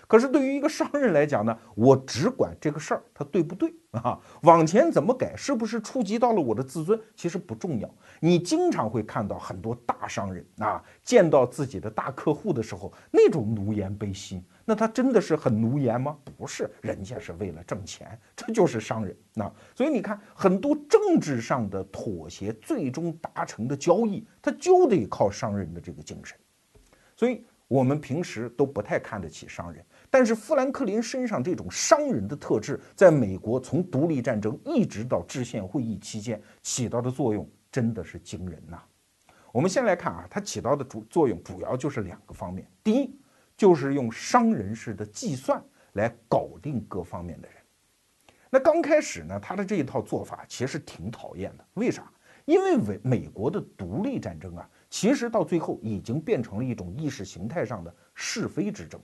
可是对于一个商人来讲呢，我只管这个事儿他对不对啊？往前怎么改，是不是触及到了我的自尊，其实不重要。你经常会看到很多大商人啊，见到自己的大客户的时候，那种奴颜卑膝。那他真的是很奴颜吗？不是，人家是为了挣钱，这就是商人。那所以你看，很多政治上的妥协，最终达成的交易，他就得靠商人的这个精神。所以我们平时都不太看得起商人，但是富兰克林身上这种商人的特质，在美国从独立战争一直到制宪会议期间起到的作用，真的是惊人呐。我们先来看啊，它起到的主作用主要就是两个方面，第一。就是用商人式的计算来搞定各方面的人。那刚开始呢，他的这一套做法其实挺讨厌的。为啥？因为美美国的独立战争啊，其实到最后已经变成了一种意识形态上的是非之争。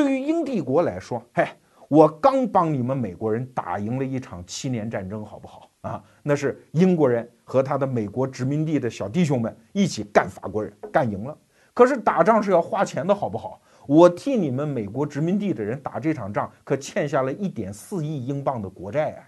对于英帝国来说，嘿，我刚帮你们美国人打赢了一场七年战争，好不好啊？那是英国人和他的美国殖民地的小弟兄们一起干法国人，干赢了。可是打仗是要花钱的，好不好？我替你们美国殖民地的人打这场仗，可欠下了一点四亿英镑的国债啊！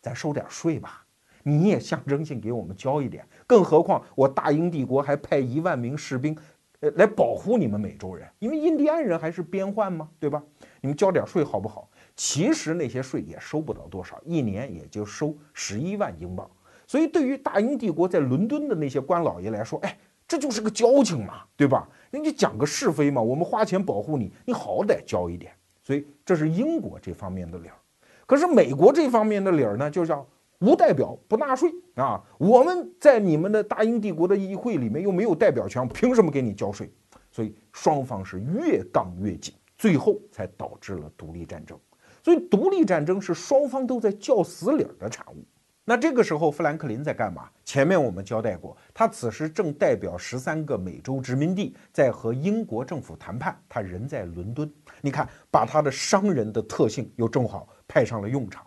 咱收点税吧，你也象征性给我们交一点。更何况我大英帝国还派一万名士兵，呃，来保护你们美洲人，因为印第安人还是边患嘛，对吧？你们交点税好不好？其实那些税也收不到多少，一年也就收十一万英镑。所以对于大英帝国在伦敦的那些官老爷来说，哎，这就是个交情嘛，对吧？人家讲个是非嘛？我们花钱保护你，你好歹交一点。所以这是英国这方面的理儿。可是美国这方面的理儿呢，就叫无代表不纳税啊！我们在你们的大英帝国的议会里面又没有代表权，凭什么给你交税？所以双方是越杠越紧，最后才导致了独立战争。所以独立战争是双方都在较死理儿的产物。那这个时候，富兰克林在干嘛？前面我们交代过，他此时正代表十三个美洲殖民地在和英国政府谈判，他人在伦敦。你看，把他的商人的特性又正好派上了用场！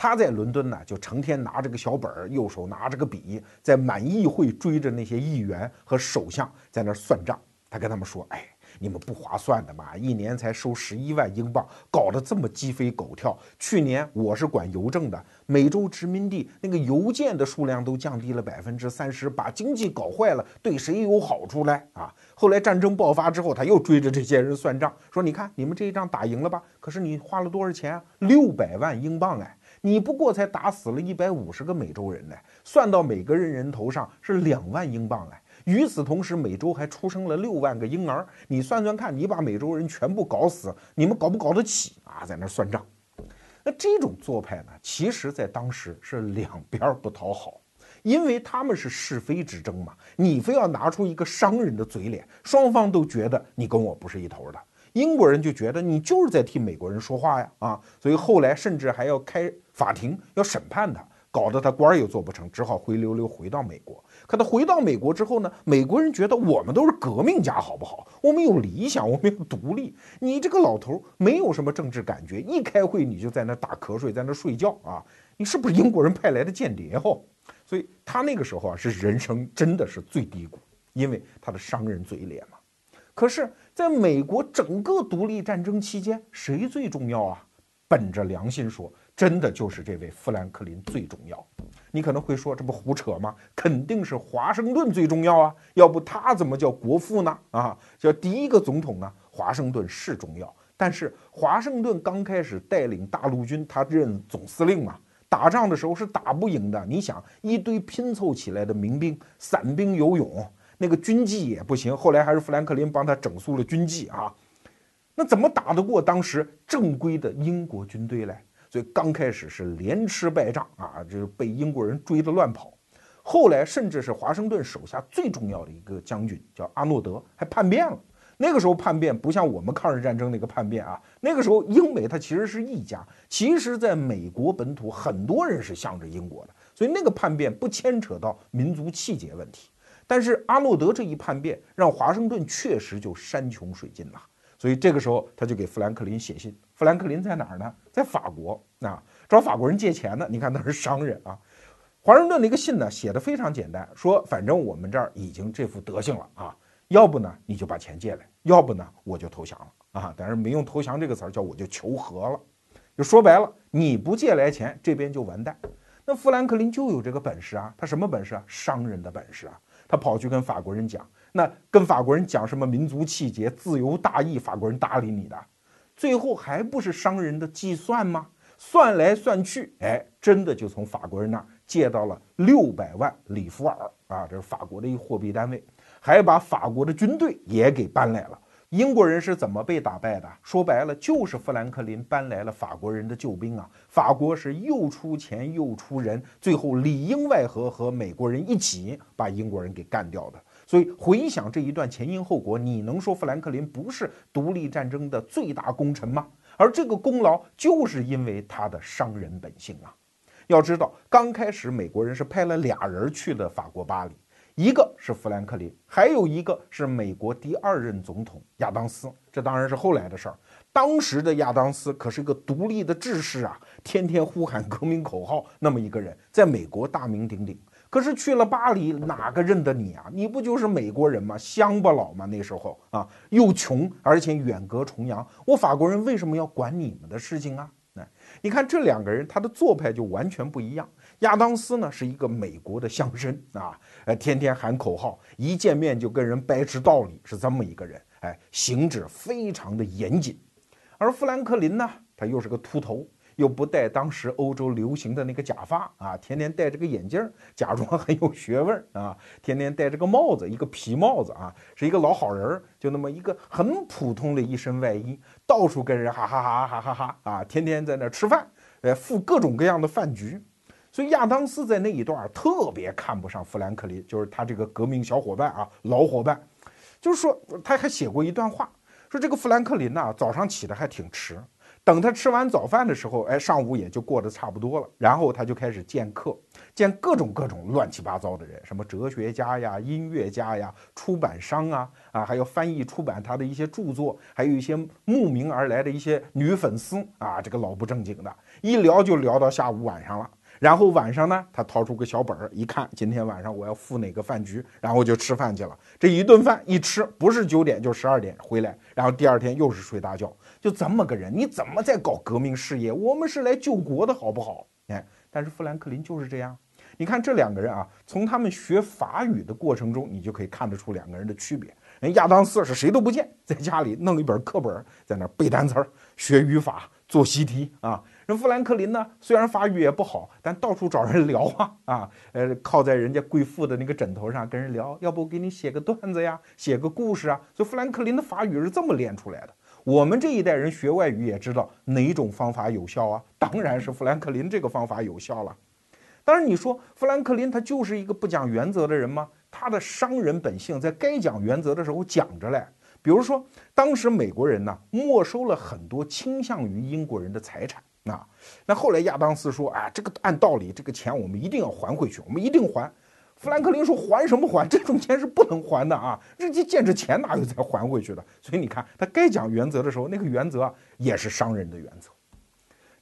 他在伦敦呢，就成天拿着个小本儿，右手拿着个笔，在满议会追着那些议员和首相在那儿算账。他跟他们说：“哎。”你们不划算的嘛，一年才收十一万英镑，搞得这么鸡飞狗跳。去年我是管邮政的，美洲殖民地那个邮件的数量都降低了百分之三十，把经济搞坏了，对谁有好处嘞？啊！后来战争爆发之后，他又追着这些人算账，说：“你看，你们这一仗打赢了吧？可是你花了多少钱啊？六百万英镑哎！你不过才打死了一百五十个美洲人呢，算到每个人人头上是两万英镑哎。”与此同时，美洲还出生了六万个婴儿。你算算看，你把美洲人全部搞死，你们搞不搞得起啊？在那算账。那这种做派呢，其实在当时是两边不讨好，因为他们是是非之争嘛。你非要拿出一个商人的嘴脸，双方都觉得你跟我不是一头的。英国人就觉得你就是在替美国人说话呀，啊，所以后来甚至还要开法庭要审判他，搞得他官儿又做不成，只好灰溜溜回到美国。可他回到美国之后呢？美国人觉得我们都是革命家，好不好？我们有理想，我们有独立。你这个老头没有什么政治感觉，一开会你就在那打瞌睡，在那睡觉啊！你是不是英国人派来的间谍？哦？所以他那个时候啊，是人生真的是最低谷，因为他的商人嘴脸嘛。可是，在美国整个独立战争期间，谁最重要啊？本着良心说。真的就是这位富兰克林最重要，你可能会说这不胡扯吗？肯定是华盛顿最重要啊，要不他怎么叫国父呢？啊，叫第一个总统呢？华盛顿是重要，但是华盛顿刚开始带领大陆军，他任总司令嘛，打仗的时候是打不赢的。你想，一堆拼凑起来的民兵、散兵游勇，那个军纪也不行。后来还是富兰克林帮他整肃了军纪啊，那怎么打得过当时正规的英国军队嘞？所以刚开始是连吃败仗啊，就被英国人追得乱跑。后来甚至是华盛顿手下最重要的一个将军叫阿诺德，还叛变了。那个时候叛变不像我们抗日战争那个叛变啊，那个时候英美它其实是一家。其实，在美国本土很多人是向着英国的，所以那个叛变不牵扯到民族气节问题。但是阿诺德这一叛变，让华盛顿确实就山穷水尽了。所以这个时候，他就给富兰克林写信。富兰克林在哪儿呢？在法国啊，找法国人借钱呢。你看，那是商人啊。华盛顿那个信呢，写的非常简单，说反正我们这儿已经这副德行了啊，要不呢你就把钱借来，要不呢我就投降了啊。但是没用投降这个词儿，叫我就求和了。就说白了，你不借来钱，这边就完蛋。那富兰克林就有这个本事啊，他什么本事啊？商人的本事啊。他跑去跟法国人讲。那跟法国人讲什么民族气节、自由大义，法国人搭理你的，最后还不是商人的计算吗？算来算去，哎，真的就从法国人那儿借到了六百万里弗尔啊，这是法国的一货币单位，还把法国的军队也给搬来了。英国人是怎么被打败的？说白了，就是富兰克林搬来了法国人的救兵啊！法国是又出钱又出人，最后里应外合和美国人一起把英国人给干掉的。所以回想这一段前因后果，你能说富兰克林不是独立战争的最大功臣吗？而这个功劳就是因为他的商人本性啊！要知道，刚开始美国人是派了俩人去的法国巴黎，一个是富兰克林，还有一个是美国第二任总统亚当斯。这当然是后来的事儿。当时的亚当斯可是一个独立的志士啊，天天呼喊革命口号，那么一个人，在美国大名鼎鼎。可是去了巴黎，哪个认得你啊？你不就是美国人吗？乡巴佬吗？那时候啊，又穷，而且远隔重洋，我法国人为什么要管你们的事情啊？你看这两个人，他的做派就完全不一样。亚当斯呢，是一个美国的乡绅啊，呃，天天喊口号，一见面就跟人掰扯道理，是这么一个人。哎，行止非常的严谨。而富兰克林呢，他又是个秃头。又不戴当时欧洲流行的那个假发啊，天天戴着个眼镜，假装很有学问啊，天天戴着个帽子，一个皮帽子啊，是一个老好人，就那么一个很普通的一身外衣，到处跟人哈哈哈哈哈哈啊，天天在那吃饭，呃，赴各种各样的饭局。所以亚当斯在那一段特别看不上富兰克林，就是他这个革命小伙伴啊，老伙伴，就是说他还写过一段话，说这个富兰克林呐，早上起的还挺迟。等他吃完早饭的时候，哎，上午也就过得差不多了。然后他就开始见客，见各种各种乱七八糟的人，什么哲学家呀、音乐家呀、出版商啊，啊，还有翻译出版他的一些著作，还有一些慕名而来的一些女粉丝啊，这个老不正经的，一聊就聊到下午晚上了。然后晚上呢，他掏出个小本儿，一看今天晚上我要赴哪个饭局，然后就吃饭去了。这一顿饭一吃，不是九点就十二点回来，然后第二天又是睡大觉，就这么个人，你怎么在搞革命事业？我们是来救国的好不好？哎，但是富兰克林就是这样。你看这两个人啊，从他们学法语的过程中，你就可以看得出两个人的区别。人亚当斯是谁都不见，在家里弄一本课本，在那背单词儿、学语法、做习题啊。人富兰克林呢，虽然法语也不好，但到处找人聊啊啊，呃，靠在人家贵妇的那个枕头上跟人聊，要不给你写个段子呀，写个故事啊。所以富兰克林的法语是这么练出来的。我们这一代人学外语也知道哪种方法有效啊？当然是富兰克林这个方法有效了。当然你说富兰克林他就是一个不讲原则的人吗？他的商人本性在该讲原则的时候讲着嘞。比如说，当时美国人呢没收了很多倾向于英国人的财产。那，那后来亚当斯说：“啊，这个按道理，这个钱我们一定要还回去，我们一定还。”富兰克林说：“还什么还？这种钱是不能还的啊！这这见着钱哪有再还回去的？所以你看，他该讲原则的时候，那个原则也是商人的原则。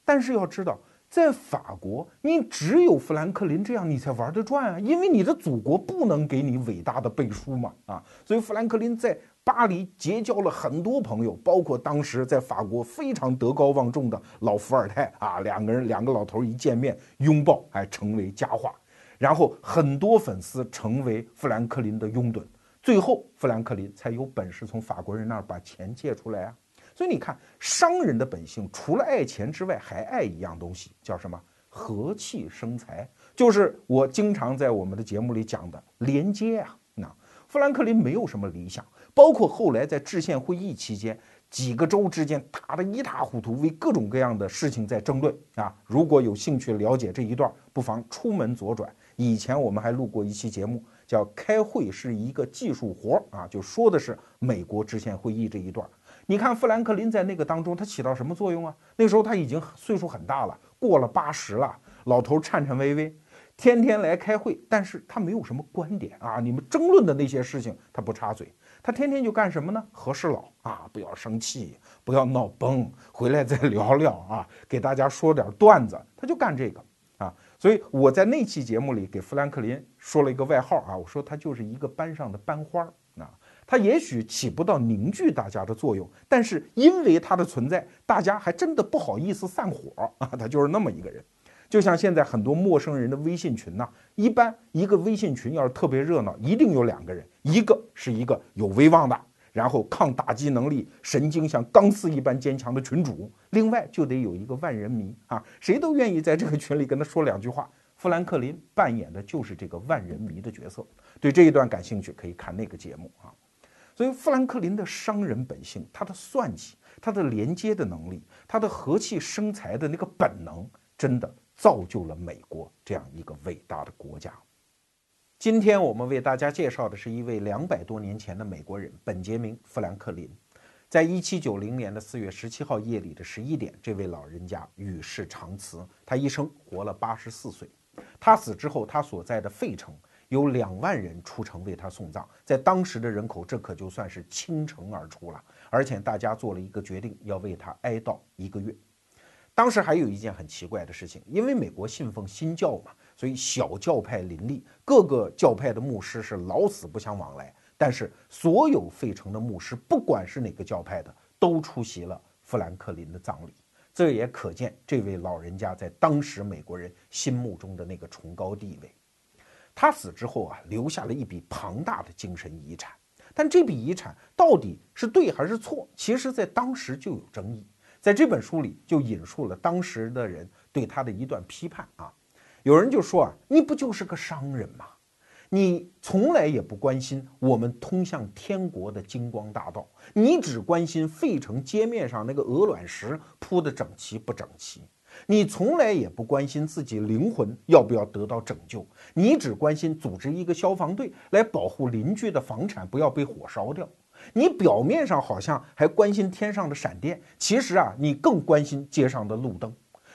但是要知道，在法国，你只有富兰克林这样，你才玩得转啊！因为你的祖国不能给你伟大的背书嘛啊！所以富兰克林在。”巴黎结交了很多朋友，包括当时在法国非常德高望重的老伏尔泰啊，两个人两个老头一见面拥抱，还成为佳话。然后很多粉丝成为富兰克林的拥趸，最后富兰克林才有本事从法国人那儿把钱借出来啊。所以你看，商人的本性除了爱钱之外，还爱一样东西，叫什么？和气生财，就是我经常在我们的节目里讲的连接啊。那富兰克林没有什么理想。包括后来在制宪会议期间，几个州之间打得一塌糊涂，为各种各样的事情在争论啊。如果有兴趣了解这一段，不妨出门左转。以前我们还录过一期节目，叫《开会是一个技术活儿》啊，就说的是美国制宪会议这一段。你看富兰克林在那个当中，他起到什么作用啊？那时候他已经岁数很大了，过了八十了，老头颤颤巍巍，天天来开会，但是他没有什么观点啊。你们争论的那些事情，他不插嘴。他天天就干什么呢？和事佬啊，不要生气，不要闹崩，回来再聊聊啊，给大家说点段子。他就干这个啊，所以我在那期节目里给富兰克林说了一个外号啊，我说他就是一个班上的班花儿他也许起不到凝聚大家的作用，但是因为他的存在，大家还真的不好意思散伙啊，他就是那么一个人。就像现在很多陌生人的微信群呢，一般一个微信群要是特别热闹，一定有两个人，一个是一个有威望的，然后抗打击能力、神经像钢丝一般坚强的群主，另外就得有一个万人迷啊，谁都愿意在这个群里跟他说两句话。富兰克林扮演的就是这个万人迷的角色。对这一段感兴趣，可以看那个节目啊。所以富兰克林的商人本性，他的算计，他的连接的能力，他的和气生财的那个本能，真的。造就了美国这样一个伟大的国家。今天我们为大家介绍的是一位两百多年前的美国人——本杰明·富兰克林。在一七九零年的四月十七号夜里的十一点，这位老人家与世长辞，他一生活了八十四岁。他死之后，他所在的费城有两万人出城为他送葬。在当时的人口，这可就算是倾城而出了。而且大家做了一个决定，要为他哀悼一个月。当时还有一件很奇怪的事情，因为美国信奉新教嘛，所以小教派林立，各个教派的牧师是老死不相往来。但是所有费城的牧师，不管是哪个教派的，都出席了富兰克林的葬礼。这也可见这位老人家在当时美国人心目中的那个崇高地位。他死之后啊，留下了一笔庞大的精神遗产，但这笔遗产到底是对还是错，其实在当时就有争议。在这本书里就引述了当时的人对他的一段批判啊，有人就说啊，你不就是个商人吗？你从来也不关心我们通向天国的金光大道，你只关心费城街面上那个鹅卵石铺的整齐不整齐，你从来也不关心自己灵魂要不要得到拯救，你只关心组织一个消防队来保护邻居的房产不要被火烧掉。你表面上好像还关心天上的闪电，其实啊，你更关心街上的路灯。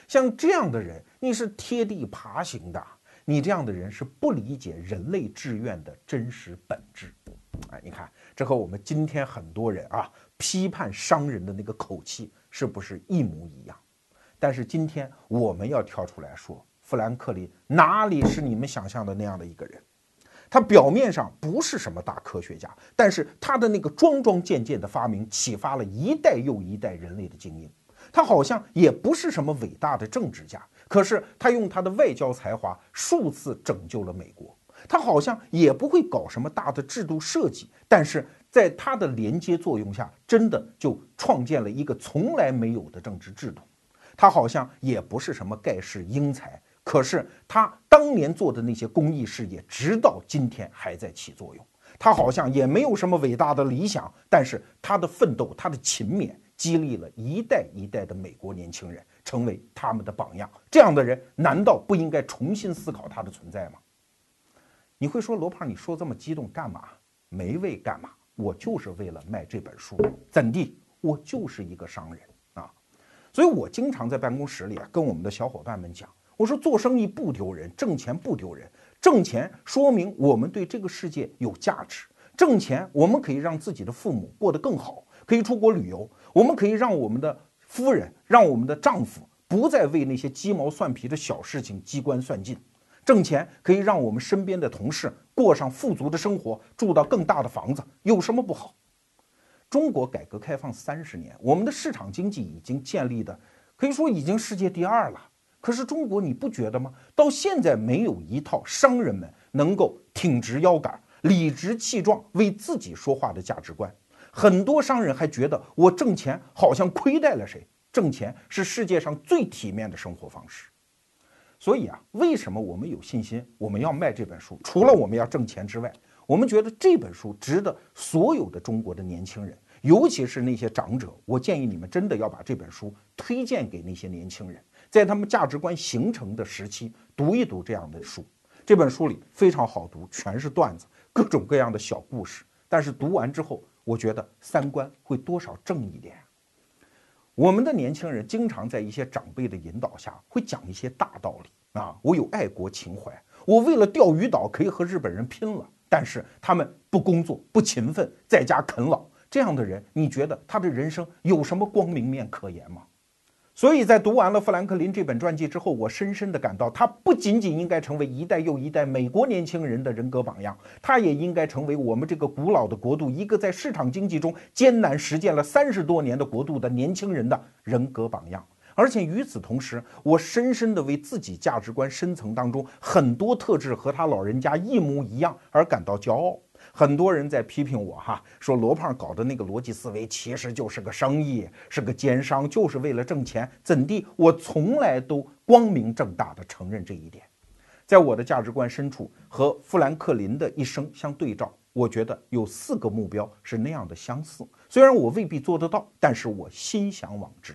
像这样的人，你是贴地爬行的。你这样的人是不理解人类志愿的真实本质。哎，你看，这和我们今天很多人啊批判商人的那个口气是不是一模一样？但是今天我们要跳出来说，富兰克林哪里是你们想象的那样的一个人？他表面上不是什么大科学家，但是他的那个桩桩件件的发明启发了一代又一代人类的精英。他好像也不是什么伟大的政治家，可是他用他的外交才华数次拯救了美国。他好像也不会搞什么大的制度设计，但是在他的连接作用下，真的就创建了一个从来没有的政治制度。他好像也不是什么盖世英才。可是他当年做的那些公益事业，直到今天还在起作用。他好像也没有什么伟大的理想，但是他的奋斗、他的勤勉，激励了一代一代的美国年轻人，成为他们的榜样。这样的人，难道不应该重新思考他的存在吗？你会说罗胖，你说这么激动干嘛？没为干嘛？我就是为了卖这本书，怎地？我就是一个商人！所以我经常在办公室里啊，跟我们的小伙伴们讲。我说做生意不丢人，挣钱不丢人，挣钱说明我们对这个世界有价值，挣钱我们可以让自己的父母过得更好，可以出国旅游，我们可以让我们的夫人、让我们的丈夫不再为那些鸡毛蒜皮的小事情机关算尽，挣钱可以让我们身边的同事过上富足的生活，住到更大的房子，有什么不好？中国改革开放三十年，我们的市场经济已经建立的，可以说已经世界第二了。可是中国你不觉得吗？到现在没有一套商人们能够挺直腰杆、理直气壮为自己说话的价值观。很多商人还觉得我挣钱好像亏待了谁，挣钱是世界上最体面的生活方式。所以啊，为什么我们有信心我们要卖这本书？除了我们要挣钱之外，我们觉得这本书值得所有的中国的年轻人，尤其是那些长者。我建议你们真的要把这本书推荐给那些年轻人。在他们价值观形成的时期，读一读这样的书。这本书里非常好读，全是段子，各种各样的小故事。但是读完之后，我觉得三观会多少正一点。我们的年轻人经常在一些长辈的引导下，会讲一些大道理啊。我有爱国情怀，我为了钓鱼岛可以和日本人拼了。但是他们不工作，不勤奋，在家啃老，这样的人，你觉得他的人生有什么光明面可言吗？所以在读完了富兰克林这本传记之后，我深深地感到，他不仅仅应该成为一代又一代美国年轻人的人格榜样，他也应该成为我们这个古老的国度一个在市场经济中艰难实践了三十多年的国度的年轻人的人格榜样。而且与此同时，我深深地为自己价值观深层当中很多特质和他老人家一模一样而感到骄傲。很多人在批评我哈，说罗胖搞的那个逻辑思维其实就是个生意，是个奸商，就是为了挣钱，怎地？我从来都光明正大的承认这一点，在我的价值观深处和富兰克林的一生相对照，我觉得有四个目标是那样的相似。虽然我未必做得到，但是我心向往之。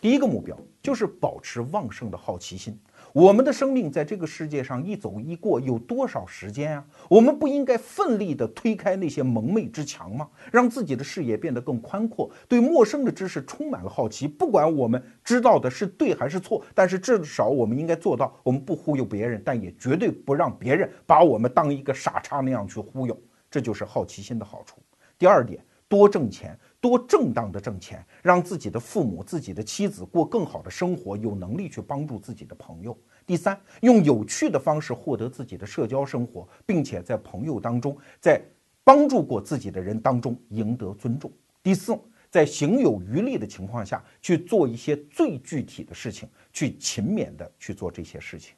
第一个目标就是保持旺盛的好奇心。我们的生命在这个世界上一走一过，有多少时间啊？我们不应该奋力地推开那些蒙昧之墙吗？让自己的视野变得更宽阔，对陌生的知识充满了好奇。不管我们知道的是对还是错，但是至少我们应该做到：我们不忽悠别人，但也绝对不让别人把我们当一个傻叉那样去忽悠。这就是好奇心的好处。第二点，多挣钱。多正当的挣钱，让自己的父母、自己的妻子过更好的生活，有能力去帮助自己的朋友。第三，用有趣的方式获得自己的社交生活，并且在朋友当中，在帮助过自己的人当中赢得尊重。第四，在行有余力的情况下去做一些最具体的事情，去勤勉的去做这些事情。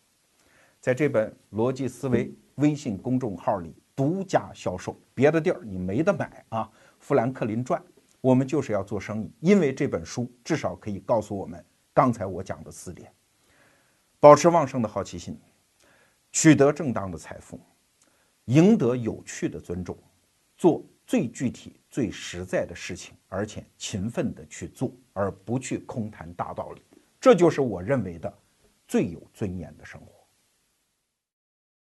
在这本逻辑思维微信公众号里独家销售，别的地儿你没得买啊！富兰克林传。我们就是要做生意，因为这本书至少可以告诉我们刚才我讲的四点：保持旺盛的好奇心，取得正当的财富，赢得有趣的尊重，做最具体、最实在的事情，而且勤奋的去做，而不去空谈大道理。这就是我认为的最有尊严的生活。